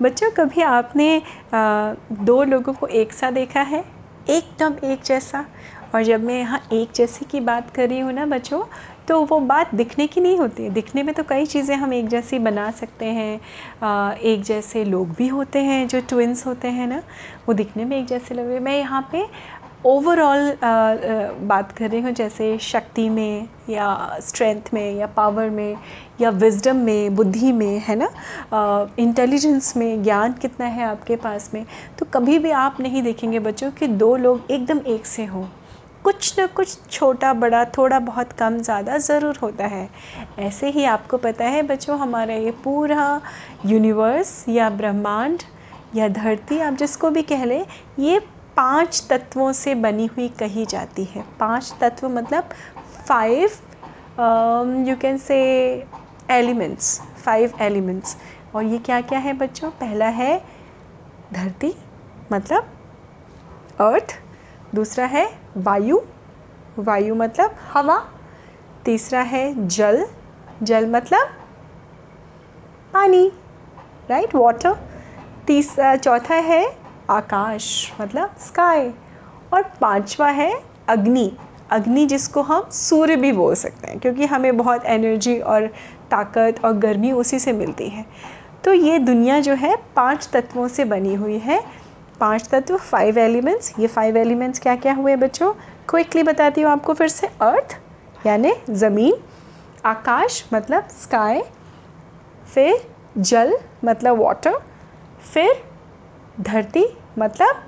बच्चों, कभी आपने दो लोगों को एक सा देखा है? एकदम एक जैसा। और जब मैं यहाँ एक जैसे की बात कर रही हूँ ना बच्चों तो वो बात दिखने की नहीं होती। दिखने में तो कई चीज़ें हम एक जैसी बना सकते हैं। एक जैसे लोग भी होते हैं, जो ट्विंस होते हैं ना, वो दिखने में एक जैसे लग मैं यहाँ पे ओवरऑल बात कर रही हूँ, जैसे शक्ति में या स्ट्रेंथ में या पावर में या विजडम में, बुद्धि में, है ना? इंटेलिजेंस में, ज्ञान कितना है आपके पास में? तो कभी भी आप नहीं देखेंगे बच्चों कि दो लोग एकदम एक से हों। कुछ न कुछ छोटा, बड़ा, थोड़ा बहुत कम, ज़्यादा ज़रूर होता है। ऐसे ही आपको पता है बच्चों, हमारा ये पूरा यूनिवर्स या ब्रह्मांड या धरती, आप जिसको भी कह लें, ये पाँच तत्वों से बनी हुई कही जाती है। पाँच तत्व मतलब five you can say elements five elements और ये क्या क्या है बच्चों? पहला है धरती मतलब अर्थ दूसरा है वायु वायु मतलब हवा। तीसरा है जल जल मतलब पानी राइट वाटर तीसरा चौथा है आकाश मतलब स्काई और पांचवा है अग्नि. अग्नि जिसको हम सूर्य भी बोल सकते हैं, क्योंकि हमें बहुत एनर्जी और ताकत और गर्मी उसी से मिलती है. तो ये दुनिया जो है पाँच तत्वों से बनी हुई है. पाँच तत्व फाइव एलिमेंट्स ये फाइव एलिमेंट्स क्या क्या हुए बच्चों? क्विकली बताती हूँ आपको फिर से. अर्थ यानी ज़मीन. आकाश मतलब स्काई फिर जल मतलब वाटर फिर धरती मतलब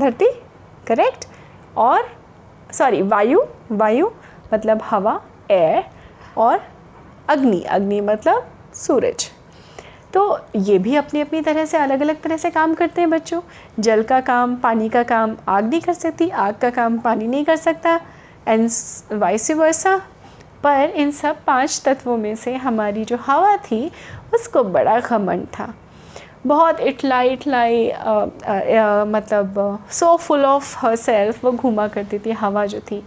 धरती करेक्ट और सॉरी वायु वायु मतलब हवा एयर और अग्नि अग्नि मतलब सूरज। तो ये भी अपनी अपनी तरह से अलग अलग तरह से काम करते हैं बच्चों। जल का काम, पानी का काम, आग नहीं कर सकती, आग का काम पानी नहीं कर सकता एंड वाइस वर्सा पर इन सब पाँच तत्वों में से हमारी जो हवा थी, उसको बड़ा घमंड था। बहुत इटलाई इटलाई मतलब so full of her self वो घूमा करती थी हवा जो थी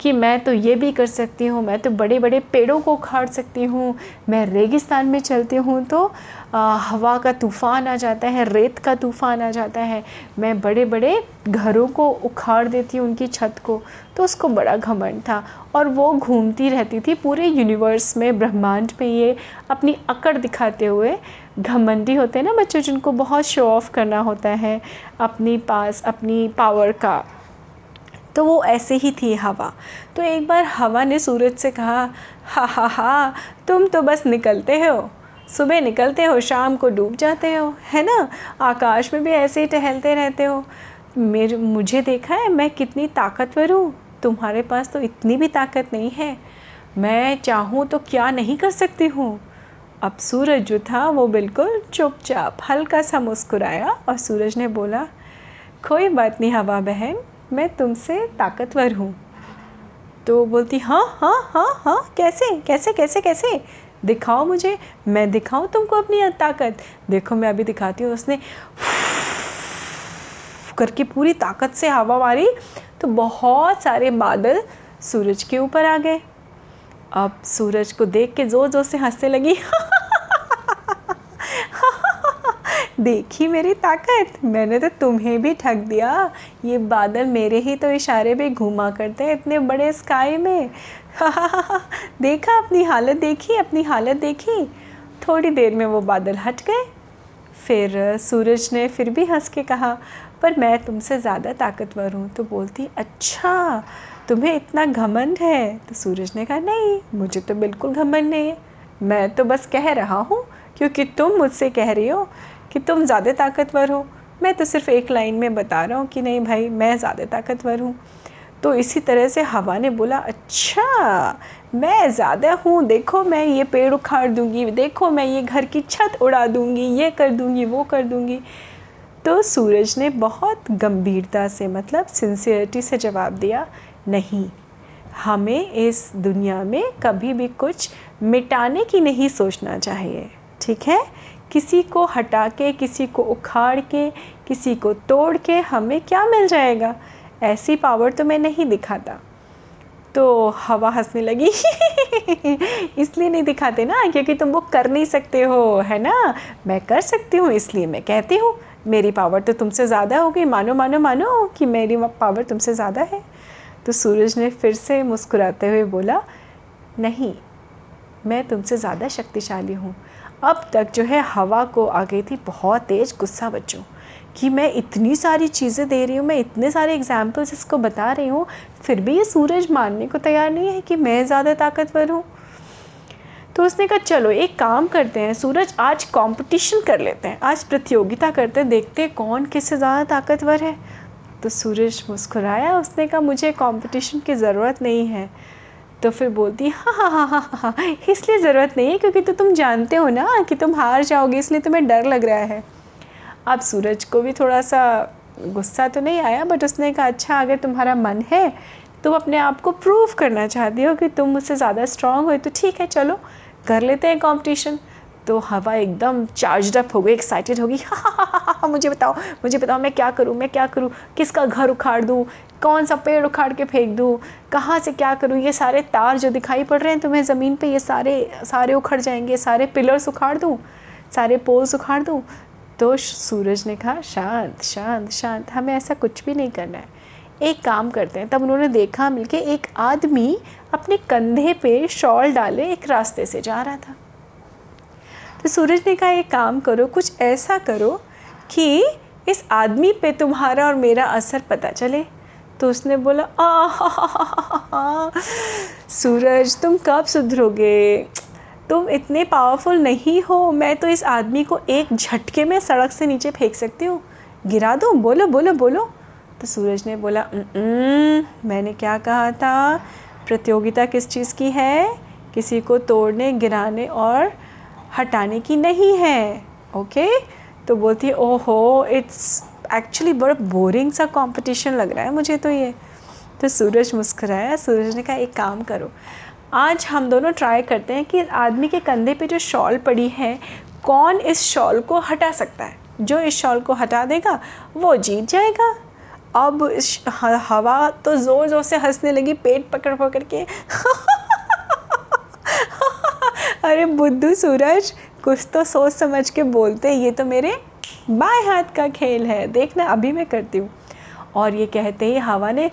कि मैं तो ये भी कर सकती हूँ मैं तो बड़े बड़े पेड़ों को उखाड़ सकती हूँ मैं रेगिस्तान में चलती हूँ तो आ, हवा का तूफ़ान आ जाता है रेत का तूफ़ान आ जाता है मैं बड़े बड़े घरों को उखाड़ देती हूँ उनकी छत को तो उसको बड़ा घमंड था और वो घूमती रहती थी पूरे यूनिवर्स में ब्रह्मांड में ये अपनी अकड़ दिखाते हुए घमंडी होते हैं ना बच्चों, जिनको बहुत शो ऑफ़ करना होता है अपनी पास, अपनी पावर का। तो वो ऐसे ही थी हवा। तो एक बार हवा ने सूरज से कहा, हा हा हा, तुम तो बस निकलते हो। सुबह निकलते हो, शाम को डूब जाते हो, है ना? आकाश में भी ऐसे ही टहलते रहते हो। मेरे, मुझे देखा है, मैं कितनी ताकतवर हूँ। तुम्हारे पास तो इतनी भी ताकत नहीं है। मैं चाहूँ तो क्या नहीं कर सकती हूँ? अब सूरज जो था वो बिल्कुल चुपचाप, हल्का सा मुस्कुराया और सूरज ने बोला, कोई बात नहीं हवा बहन, मैं तुमसे ताकतवर हूँ। तो बोलती हाँ हाँ हाँ हाँ कैसे कैसे कैसे कैसे? दिखाओ मुझे, मैं दिखाऊँ तुमको अपनी ताकत? देखो, मैं अभी दिखाती हूँ। उसने करके पूरी ताकत से हवा मारी तो बहुत सारे बादल सूरज के ऊपर आ गए। अब सूरज को देख के ज़ोर ज़ोर से हंसने लगी। देखी मेरी ताकत? मैंने तो तुम्हें भी ठग दिया। ये बादल मेरे ही तो इशारे पे घूमा करते हैं इतने बड़े स्काई में। देखा अपनी हालत देखी, अपनी हालत देखी। थोड़ी देर में वो बादल हट गए। फिर सूरज ने फिर भी हंस के कहा, पर मैं तुमसे ज़्यादा ताकतवर हूँ। तो बोलती अच्छा तुम्हें इतना घमंड है? तो सूरज ने कहा, नहीं, मुझे तो बिल्कुल घमंड नहीं है। मैं तो बस कह रहा हूँ, क्योंकि तुम मुझसे कह रही हो कि तुम ज़्यादा ताकतवर हो। मैं तो सिर्फ़ एक लाइन में बता रहा हूँ कि नहीं भाई, मैं ज़्यादा ताकतवर हूँ। तो इसी तरह से हवा ने बोला अच्छा मैं ज़्यादा हूँ, देखो मैं ये पेड़ उखाड़ दूँगी, देखो मैं ये घर की छत उड़ा दूँगी, ये कर दूँगी, वो कर दूँगी। तो सूरज ने बहुत गंभीरता से मतलब सिंसियरिटी से जवाब दिया नहीं। हमें इस दुनिया में कभी भी कुछ मिटाने की नहीं सोचना चाहिए, ठीक है? किसी को हटा के, किसी को उखाड़ के, किसी को तोड़ के हमें क्या मिल जाएगा? ऐसी पावर तो मैं नहीं दिखाता। तो हवा हंसने लगी। इसलिए नहीं दिखाते ना, क्योंकि तुम वो कर नहीं सकते हो, है ना? मैं कर सकती हूँ, इसलिए मैं कहती हूँ। मेरी पावर तो तुमसे ज़्यादा होगी। मानो मानो मानो कि मेरी पावर तुमसे ज़्यादा है। तो सूरज ने फिर से मुस्कुराते हुए बोला, नहीं, मैं तुमसे ज़्यादा शक्तिशाली हूँ। अब तक जो है हवा को आ गई थी, बहुत तेज़ गुस्सा बच्चों। कि मैं इतनी सारी चीज़ें दे रही हूँ, मैं इतने सारे एग्जाम्पल्स इसको बता रही हूँ, फिर भी ये सूरज मानने को तैयार नहीं है कि मैं ज़्यादा ताकतवर हूँ? तो उसने कहा, चलो, एक काम करते हैं, सूरज आज कंपटीशन कर लेते हैं, आज प्रतियोगिता करते हैं, देखते हैं कौन किससे ज़्यादा ताकतवर है। तो सूरज मुस्कुराया, उसने कहा, मुझे कंपटीशन की ज़रूरत नहीं है। तो फिर बोलती हाँ हाँ हाँ हाँ हाँ हाँ इसलिए ज़रूरत नहीं है, क्योंकि तो तुम जानते हो ना कि तुम हार जाओगे, इसलिए तुम्हें डर लग रहा है। अब सूरज को भी थोड़ा सा गुस्सा तो नहीं आया बट उसने कहा अच्छा अगर तुम्हारा मन है, तुम अपने आप को प्रूव करना चाहती हो कि तुम मुझसे ज़्यादा स्ट्रांग हो तो ठीक है, चलो, कर लेते हैं कंपटीशन तो हवा एकदम चार्ज अप हो गई एक्साइटेड होगी। मुझे बताओ मुझे बताओ, मैं क्या करूँ, मैं क्या करूँ? किसका घर उखाड़ दूँ? कौन सा पेड़ उखाड़ के फेंक दूँ? कहाँ से क्या करूँ? ये सारे तार जो दिखाई पड़ रहे हैं तुम्हें ज़मीन पे, ये सारे सारे उखड़ जाएँगे, सारे पिलर्स उखाड़ दूँ? सारे पोल्स उखाड़ दूँ? तो सूरज ने कहा, शांत शांत शांत, हमें ऐसा कुछ भी नहीं करना है। एक काम करते हैं। तब उन्होंने देखा मिलके एक आदमी अपने कंधे पे शॉल डाले, एक रास्ते से जा रहा था। तो सूरज ने कहा, एक काम करो, कुछ ऐसा करो कि इस आदमी पे तुम्हारा और मेरा असर पता चले। तो उसने बोला आ सूरज, तुम कब सुधरोगे? तुम इतने पावरफुल नहीं हो। मैं तो इस आदमी को एक झटके में सड़क से नीचे फेंक सकती हूँ। गिरा दो? बोलो बोलो बोलो। तो सूरज ने बोला मैंने क्या कहा था? प्रतियोगिता किस चीज़ की है? किसी को तोड़ने, गिराने और हटाने की नहीं है। ओके? तो बोलती है, ओहो इट्स एक्चुअली बड़ा बोरिंग सा कंपटीशन लग रहा है मुझे तो ये। तो सूरज मुस्कुराया। सूरज ने कहा, एक काम करो, आज हम दोनों ट्राई करते हैं कि आदमी के कंधे पे जो शॉल पड़ी है, कौन इस शॉल को हटा सकता है? जो इस शॉल को हटा देगा, वो जीत जाएगा। अब हवा तो ज़ोर ज़ोर से हंसने लगी, पेट पकड़ पकड़ के। अरे बुद्धू सूरज, कुछ तो सोच समझ के बोलते, ये तो मेरे बाएँ हाथ का खेल है। देखना, अभी मैं करती हूँ। और ये कहते ही हवा ने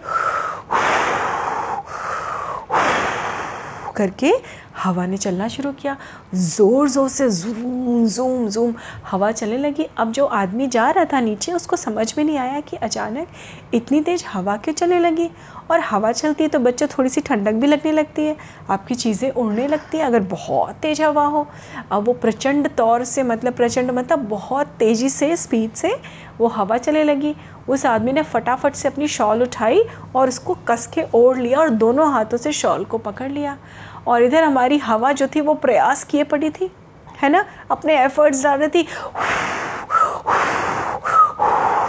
करके हवा ने चलना शुरू किया। ज़ोर ज़ोर से जूम जूम जूम। हवा चलने लगी। अब जो आदमी जा रहा था नीचे, उसको समझ में नहीं आया कि अचानक इतनी तेज़ हवा क्यों चलने लगी। और हवा चलती है तो बच्चों थोड़ी सी ठंडक भी लगने लगती है। आपकी चीज़ें उड़ने लगती हैं, अगर बहुत तेज़ हवा हो। अब वो प्रचंड तौर से मतलब प्रचंड मतलब बहुत तेज़ी से स्पीड से वो हवा चलने लगी। उस आदमी ने फटाफट से अपनी शॉल उठाई और उसको कस के ओढ़ लिया और दोनों हाथों से शॉल को पकड़ लिया। और इधर हमारी हवा जो थी वो प्रयास किए पड़ी थी, है ना? अपने एफर्ट्स डाल रही थी।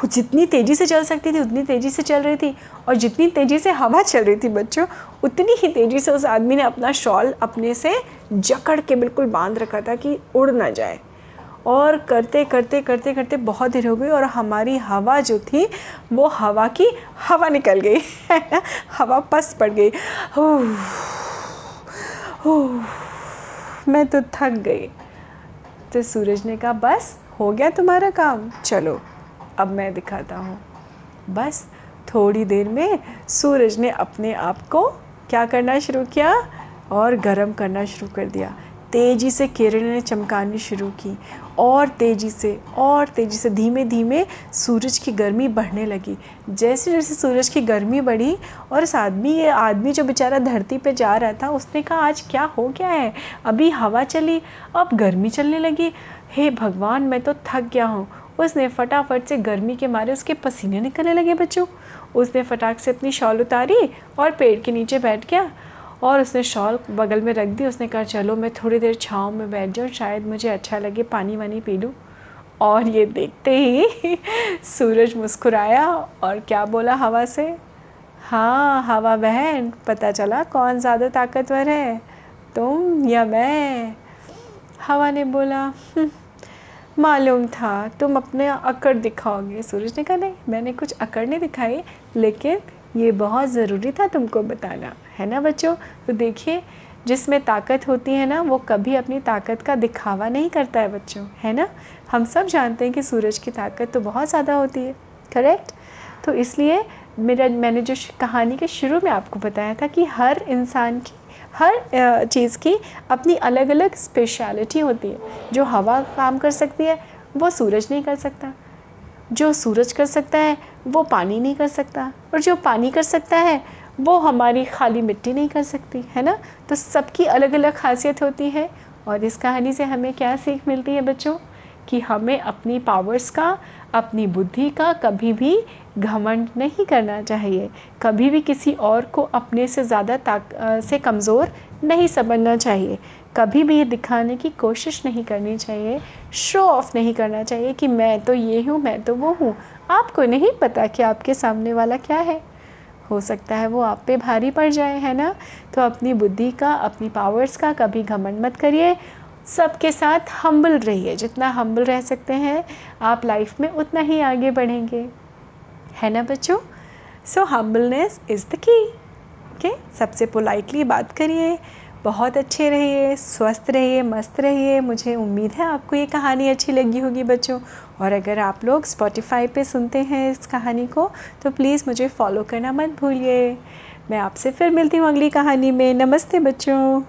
जितनी तेज़ी से चल सकती थी, उतनी तेज़ी से चल रही थी। और जितनी तेज़ी से हवा चल रही थी बच्चों, उतनी ही तेज़ी से उस आदमी ने अपना शॉल अपने से जकड़ के बिल्कुल बाँध रखा था कि उड़ ना जाए। और करते करते करते करते बहुत देर हो गई और हमारी हवा जो थी, वो हवा की हवा निकल गई हवा पस पड़ गई। मैं तो थक गई। तो सूरज ने कहा, बस, हो गया तुम्हारा काम। चलो, अब मैं दिखाता हूँ। बस, थोड़ी देर में सूरज ने अपने आप को क्या करना शुरू किया और गर्म करना शुरू कर दिया। तेज़ी से किरणें चमकानी शुरू की और तेज़ी से, और तेज़ी से, धीमे धीमे सूरज की गर्मी बढ़ने लगी। जैसे जैसे सूरज की गर्मी बढ़ी और इस आदमी, ये आदमी जो बेचारा धरती पे जा रहा था, उसने कहा, आज क्या हो गया है? अभी हवा चली, अब गर्मी चलने लगी। हे भगवान, मैं तो थक गया हूँ। उसने फटाफट से गर्मी के मारे उसके पसीने निकलने लगे बच्चों। उसने फटाक से अपनी शॉल उतारी और पेड़ के नीचे बैठ गया। और उसने शॉल बगल में रख दी उसने कहा चलो मैं थोड़ी देर छाँव में बैठ जाऊँ शायद मुझे अच्छा लगे पानी वानी पी लूँ। और ये देखते ही सूरज मुस्कुराया और क्या बोला हवा से? हाँ हवा बहन पता चला कौन ज़्यादा ताकतवर है तुम या मैं? हवा ने बोला हम्म, मालूम था तुम अपने अकड़ दिखाओगे। सूरज ने कहा नहीं मैंने कुछ अकड़ नहीं दिखाई लेकिन ये बहुत ज़रूरी था तुमको बताना, है ना बच्चों? तो देखिए, जिसमें ताकत होती है ना, वो कभी अपनी ताकत का दिखावा नहीं करता है बच्चों, है ना? हम सब जानते हैं कि सूरज की ताकत तो बहुत ज़्यादा होती है करेक्ट तो इसलिए मेरा, मैंने जो कहानी के शुरू में आपको बताया था कि हर इंसान की, हर चीज़ की अपनी अलग अलग स्पेशलिटी होती है। जो हवा काम कर सकती है, वो सूरज नहीं कर सकता। जो सूरज कर सकता है, वो पानी नहीं कर सकता। और जो पानी कर सकता है, वो हमारी खाली मिट्टी नहीं कर सकती, है ना? तो सबकी अलग अलग खासियत होती है। और इस कहानी से हमें क्या सीख मिलती है बच्चों? कि हमें अपनी पावर्स का, अपनी बुद्धि का कभी भी घमंड नहीं करना चाहिए। कभी भी किसी और को अपने से ज़्यादा ताक से कमज़ोर नहीं समझना चाहिए। कभी भी ये दिखाने की कोशिश नहीं करनी चाहिए। शो ऑफ़ नहीं करना चाहिए कि मैं तो ये हूँ, मैं तो वो हूँ। आपको नहीं पता कि आपके सामने वाला क्या है। हो सकता है वो आप पे भारी पड़ जाए, है ना? तो अपनी बुद्धि का, अपनी पावर्स का कभी घमंड मत करिए। सबके साथ हम्बल रहिए। जितना हम्बल रह सकते हैं, आप लाइफ में उतना ही आगे बढ़ेंगे। है ना बच्चों? So humbleness is the key okay? सबसे पोलाइटली बात करिए। बहुत अच्छे रहिए, स्वस्थ रहिए, मस्त रहिए। मुझे उम्मीद है आपको ये कहानी अच्छी लगी होगी बच्चों। और अगर आप लोग स्पॉटिफाई पे सुनते हैं इस कहानी को तो प्लीज़ मुझे फॉलो करना मत भूलिए। मैं आपसे फिर मिलती हूँ अगली कहानी में। नमस्ते बच्चों।